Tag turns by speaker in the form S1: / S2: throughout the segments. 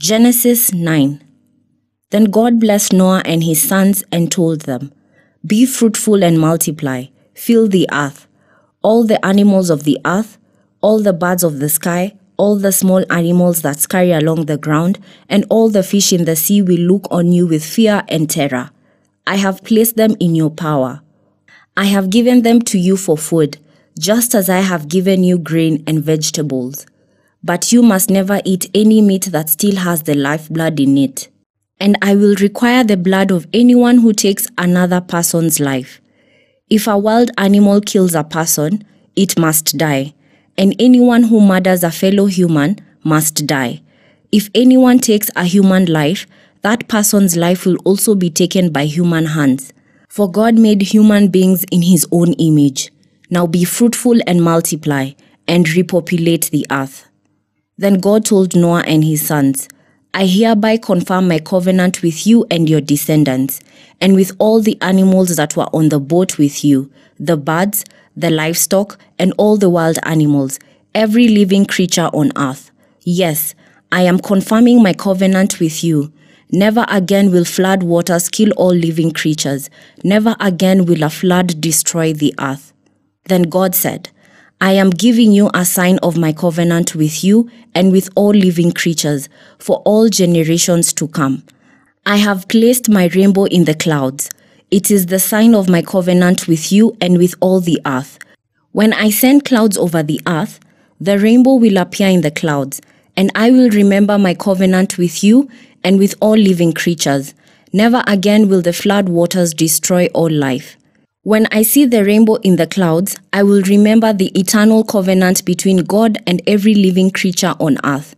S1: Genesis 9 Then God blessed Noah and his sons and told them, Be fruitful and multiply, fill the earth, all the animals of the earth, all the birds of the sky, all the small animals that scurry along the ground, and all the fish in the sea will look on you with fear and terror. I have placed them in your power. I have given them to you for food, just as I have given you grain and vegetables. But you must never eat any meat that still has the lifeblood in it. And I will require the blood of anyone who takes another person's life. If a wild animal kills a person, it must die, and anyone who murders a fellow human must die. If anyone takes a human life, that person's life will also be taken by human hands. For God made human beings in his own image. Now be fruitful and multiply, and repopulate the earth. Then God told Noah and his sons, I hereby confirm my covenant with you and your descendants, and with all the animals that were on the boat with you, the birds, the livestock, and all the wild animals, every living creature on earth. Yes, I am confirming my covenant with you. Never again will flood waters kill all living creatures. Never again will a flood destroy the earth. Then God said, I am giving you a sign of my covenant with you and with all living creatures for all generations to come. I have placed my rainbow in the clouds. It is the sign of my covenant with you and with all the earth. When I send clouds over the earth, the rainbow will appear in the clouds, and I will remember my covenant with you and with all living creatures. Never again will the flood waters destroy all life. When I see the rainbow in the clouds, I will remember the eternal covenant between God and every living creature on earth.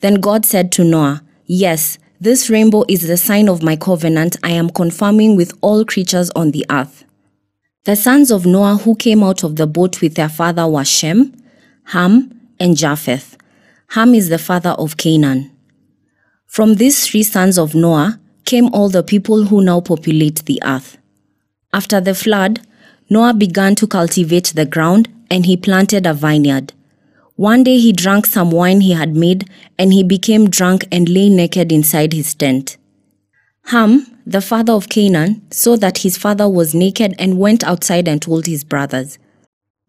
S1: Then God said to Noah, Yes, this rainbow is the sign of my covenant I am confirming with all creatures on the earth. The sons of Noah who came out of the boat with their father were Shem, Ham, and Japheth. Ham is the father of Canaan. From these three sons of Noah came all the people who now populate the earth. After the flood, Noah began to cultivate the ground and he planted a vineyard. One day he drank some wine he had made and he became drunk and lay naked inside his tent. Ham, the father of Canaan, saw that his father was naked and went outside and told his brothers.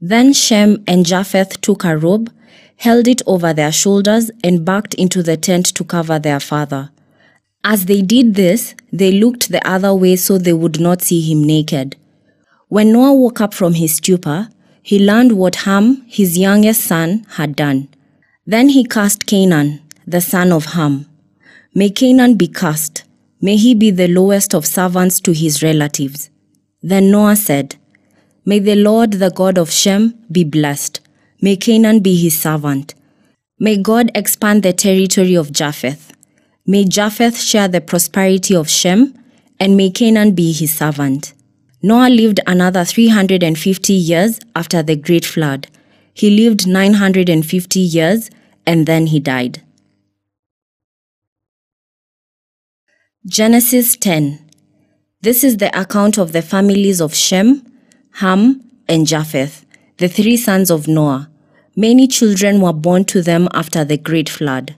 S1: Then Shem and Japheth took a robe, held it over their shoulders, and backed into the tent to cover their father. As they did this, they looked the other way so they would not see him naked. When Noah woke up from his stupor, he learned what Ham, his youngest son, had done. Then he cursed Canaan, the son of Ham. May Canaan be cursed. May he be the lowest of servants to his relatives. Then Noah said, May the Lord, the God of Shem, be blessed. May Canaan be his servant. May God expand the territory of Japheth. May Japheth share the prosperity of Shem, and may Canaan be his servant. Noah lived another 350 years after the great flood. He lived 950 years and then he died. Genesis 10 This is the account of the families of Shem, Ham, and Japheth, the three sons of Noah. Many children were born to them after the great flood.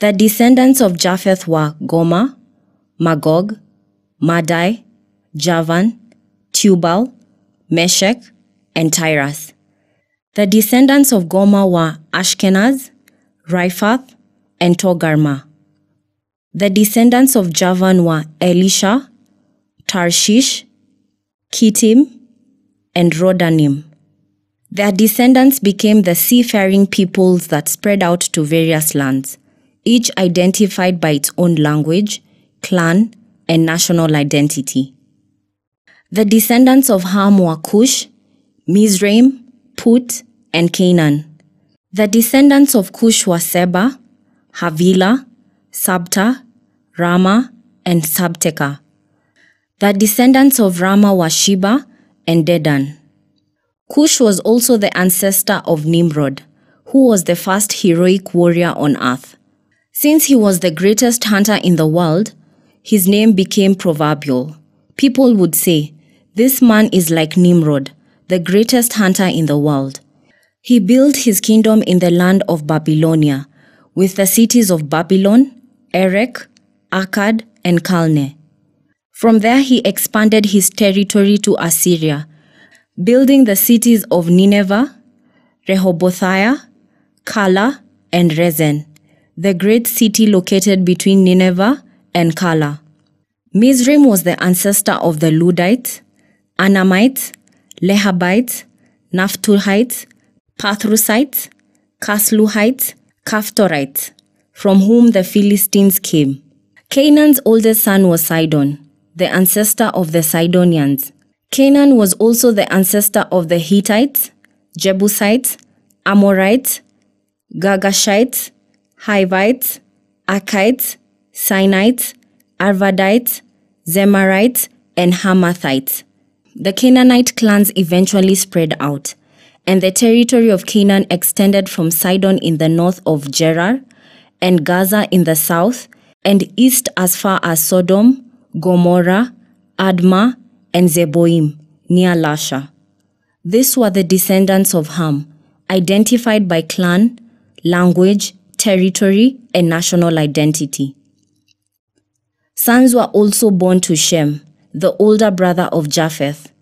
S1: The descendants of Japheth were Gomer, Magog, Madai, Javan, Tubal, Meshech, and Tiras. The descendants of Gomer were Ashkenaz, Riphath, and Togarmah. The descendants of Javan were Elishah, Tarshish, Kittim, and Rodanim. Their descendants became the seafaring peoples that spread out to various lands, each identified by its own language, clan, and national identity. The descendants of Ham were Cush, Mizraim, Put, and Canaan. The descendants of Cush were Seba, Havilah, Sabtah, Raamah, and Sabteca. The descendants of Raamah were Sheba and Dedan. Cush was also the ancestor of Nimrod, who was the first heroic warrior on earth. Since he was the greatest hunter in the world, his name became proverbial. People would say, This man is like Nimrod, the greatest hunter in the world. He built his kingdom in the land of Babylonia, with the cities of Babylon, Erech, Akkad, and Calneh. From there he expanded his territory to Assyria, building the cities of Nineveh, Rehoboth-ir, Calah, and Resen, the great city located between Nineveh and Calah. Mizraim was the ancestor of the Ludites, Anamites, Lehabites, Naphtuhites, Pathrusites, Casluhites, Caphtorites, from whom the Philistines came. Canaan's oldest son was Sidon, the ancestor of the Sidonians. Canaan was also the ancestor of the Hittites, Jebusites, Amorites, Girgashites, Hivites, Arkites, Sinites, Arvadites, Zemarites, and Hamathites. The Canaanite clans eventually spread out, and the territory of Canaan extended from Sidon in the north of Gerar, and Gaza in the south, and east as far as Sodom, Gomorrah, Admah, and Zeboiim, near Lasha. These were the descendants of Ham, identified by clan, language, territory, and national identity. Sons were also born to Shem, the older brother of Japheth.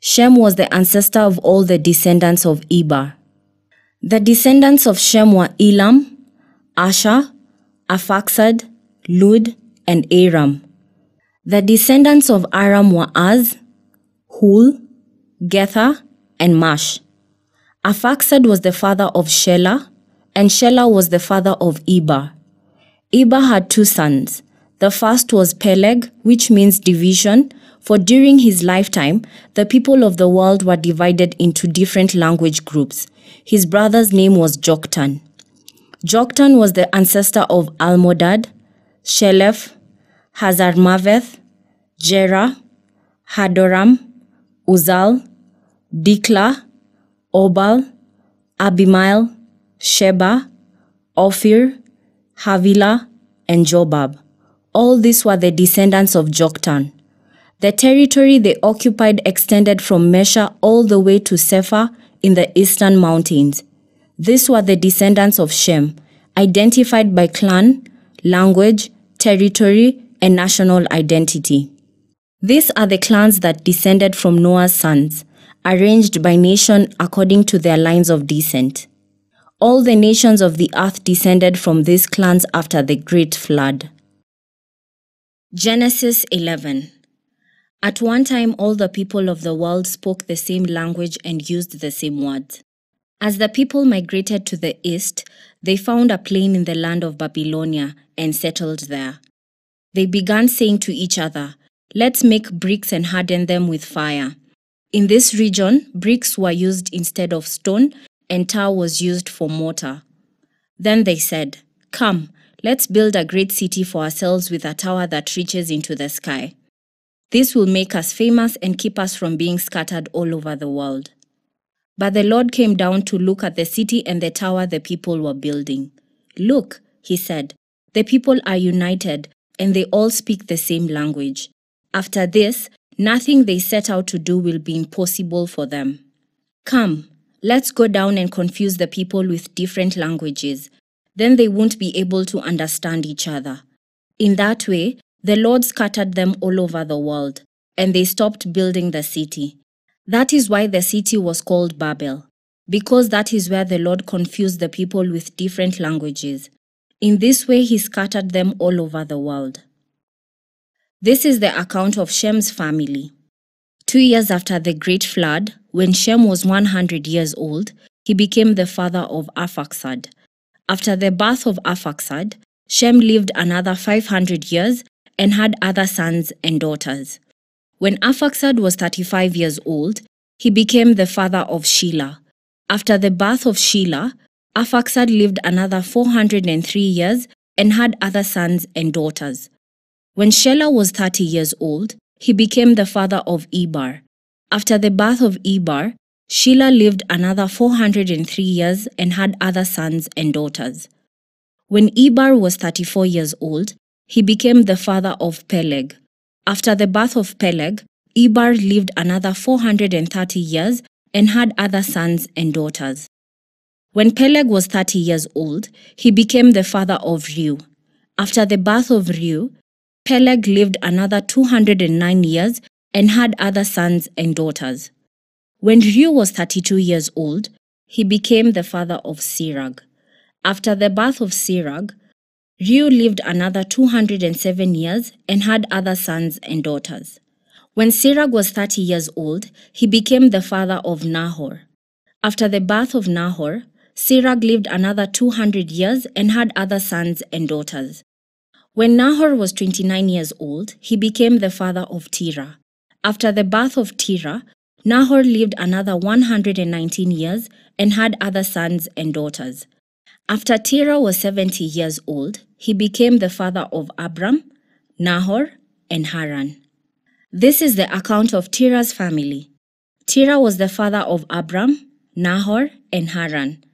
S1: Shem was the ancestor of all the descendants of Eber. The descendants of Shem were Elam, Asshur, Arphaxad, Lud, and Aram. The descendants of Aram were Uz, Hul, Gether, and Mash. Arphaxad was the father of Shelah, and Shelah was the father of Eber. Eber had two sons. The first was Peleg, which means division, for during his lifetime, the people of the world were divided into different language groups. His brother's name was Joktan. Joktan was the ancestor of Almodad, Sheleph, Hazarmaveth, Jerah, Hadoram, Uzal, Diklah, Obal, Abimael, Sheba, Ophir, Havilah, and Jobab. All these were the descendants of Joktan. The territory they occupied extended from Mesha all the way to Sephar in the eastern mountains. These were the descendants of Shem, identified by clan, language, territory, and national identity. These are the clans that descended from Noah's sons, arranged by nation according to their lines of descent. All the nations of the earth descended from these clans after the great flood. Genesis 11 At one time, all the people of the world spoke the same language and used the same words. As the people migrated to the east, they found a plain in the land of Babylonia and settled there. They began saying to each other, Let's make bricks and harden them with fire. In this region, bricks were used instead of stone, and tar was used for mortar. Then they said, Come, let's build a great city for ourselves with a tower that reaches into the sky. This will make us famous and keep us from being scattered all over the world. But the Lord came down to look at the city and the tower the people were building. Look, he said, the people are united and they all speak the same language. After this, nothing they set out to do will be impossible for them. Come, let's go down and confuse the people with different languages. Then they won't be able to understand each other. In that way, the Lord scattered them all over the world, and they stopped building the city. That is why the city was called Babel, because that is where the Lord confused the people with different languages. In this way, he scattered them all over the world. This is the account of Shem's family. Two years after the great flood, when Shem was 100 years old, he became the father of Arphaxad. After the birth of Arphaxad, Shem lived another 500 years and had other sons and daughters. When Arphaxad was 35 years old, he became the father of Shelah. After the birth of Shelah, Arphaxad lived another 403 years and had other sons and daughters. When Shelah was 30 years old, he became the father of Eber. After the birth of Eber, Shelah lived another 403 years and had other sons and daughters. When Eber was 34 years old, he became the father of Peleg. After the birth of Peleg, Eber lived another 430 years and had other sons and daughters. When Peleg was 30 years old, he became the father of Reu. After the birth of Reu, Peleg lived another 209 years and had other sons and daughters. When Reu was 32 years old, he became the father of Serug. After the birth of Serug, Reu lived another 207 years and had other sons and daughters. When Serug was 30 years old, he became the father of Nahor. After the birth of Nahor, Serug lived another 200 years and had other sons and daughters. When Nahor was 29 years old, he became the father of Terah. After the birth of Terah, Nahor lived another 119 years and had other sons and daughters. After Terah was 70 years old, he became the father of Abram, Nahor, and Haran. This is the account of Terah's family. Terah was the father of Abram, Nahor, and Haran.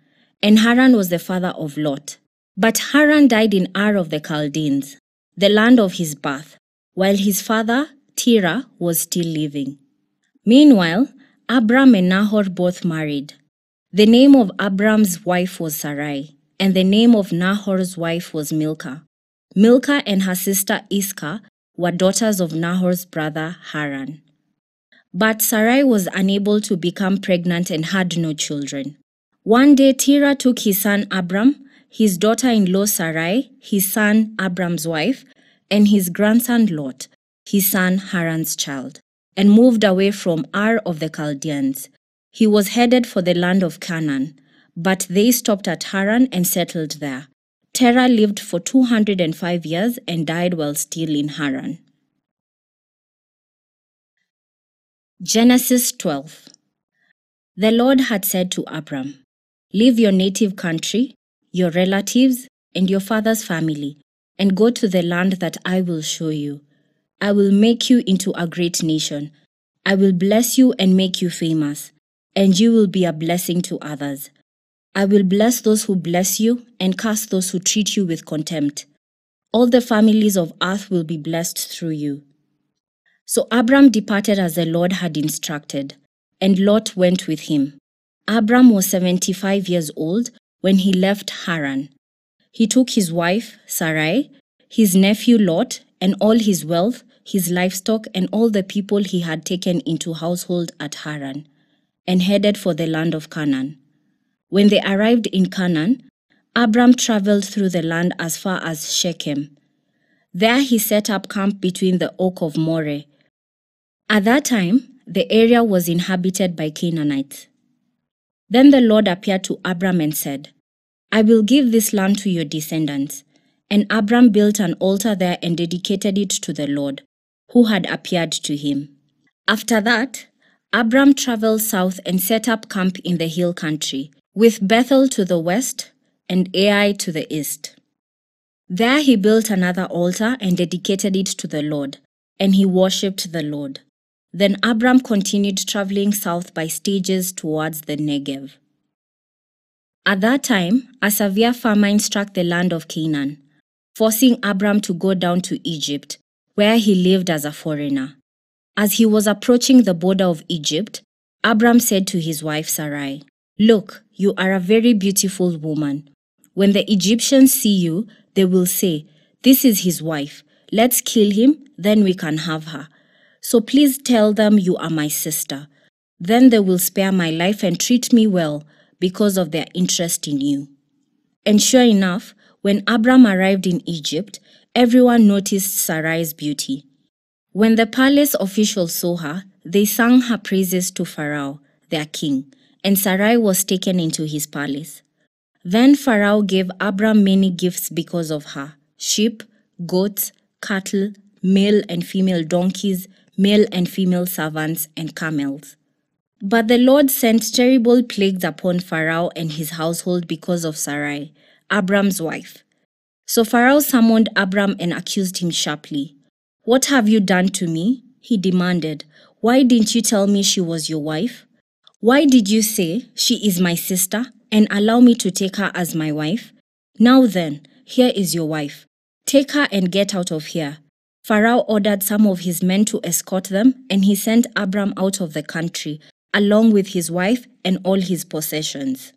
S1: And Haran was the father of Lot. But Haran died in Ur of the Chaldeans, the land of his birth, while his father, Terah, was still living. Meanwhile, Abram and Nahor both married. The name of Abram's wife was Sarai, and the name of Nahor's wife was Milcah. Milcah and her sister Iscah were daughters of Nahor's brother Haran. But Sarai was unable to become pregnant and had no children. One day Terah took his son Abram, his daughter-in-law Sarai, his son Abram's wife, and his grandson Lot, his son Haran's child, and moved away from Ur of the Chaldeans. He was headed for the land of Canaan, but they stopped at Haran and settled there. Terah lived for 205 years and died while still in Haran. Genesis 12 The Lord had said to Abram, Leave your native country, your relatives, and your father's family, and go to the land that I will show you. I will make you into a great nation. I will bless you and make you famous, and you will be a blessing to others. I will bless those who bless you and curse those who treat you with contempt. All the families of earth will be blessed through you. So Abram departed as the Lord had instructed, and Lot went with him. Abram was 75 years old when he left Haran. He took his wife, Sarai, his nephew Lot, and all his wealth, his livestock, and all the people he had taken into household at Haran, and headed for the land of Canaan. When they arrived in Canaan, Abram traveled through the land as far as Shechem. There he set up camp between the oak of Moreh at that time, the area was inhabited by Canaanites. Then the Lord appeared to Abram and said, I will give this land to your descendants. And Abram built an altar there and dedicated it to the Lord, who had appeared to him. After that, Abram traveled south and set up camp in the hill country, with Bethel to the west and Ai to the east. There he built another altar and dedicated it to the Lord, and he worshipped the Lord. Then Abram continued traveling south by stages towards the Negev. At that time, a severe famine struck the land of Canaan, forcing Abram to go down to Egypt, where he lived as a foreigner. As he was approaching the border of Egypt, Abram said to his wife Sarai, Look, you are a very beautiful woman. When the Egyptians see you, they will say, This is his wife. Let's kill him, then we can have her. So please tell them you are my sister. Then they will spare my life and treat me well because of their interest in you. And sure enough, when Abram arrived in Egypt, everyone noticed Sarai's beauty. When the palace officials saw her, they sang her praises to Pharaoh, their king, and Sarai was taken into his palace. Then Pharaoh gave Abram many gifts because of her sheep, goats, cattle, male and female donkeys, male and female servants, and camels. But the Lord sent terrible plagues upon Pharaoh and his household because of Sarai, Abram's wife. So Pharaoh summoned Abram and accused him sharply. What have you done to me? He demanded. Why didn't you tell me she was your wife? Why did you say, She is my sister, and allow me to take her as my wife? Now then, here is your wife. Take her and get out of here. Pharaoh ordered some of his men to escort them, and he sent Abram out of the country, along with his wife and all his possessions.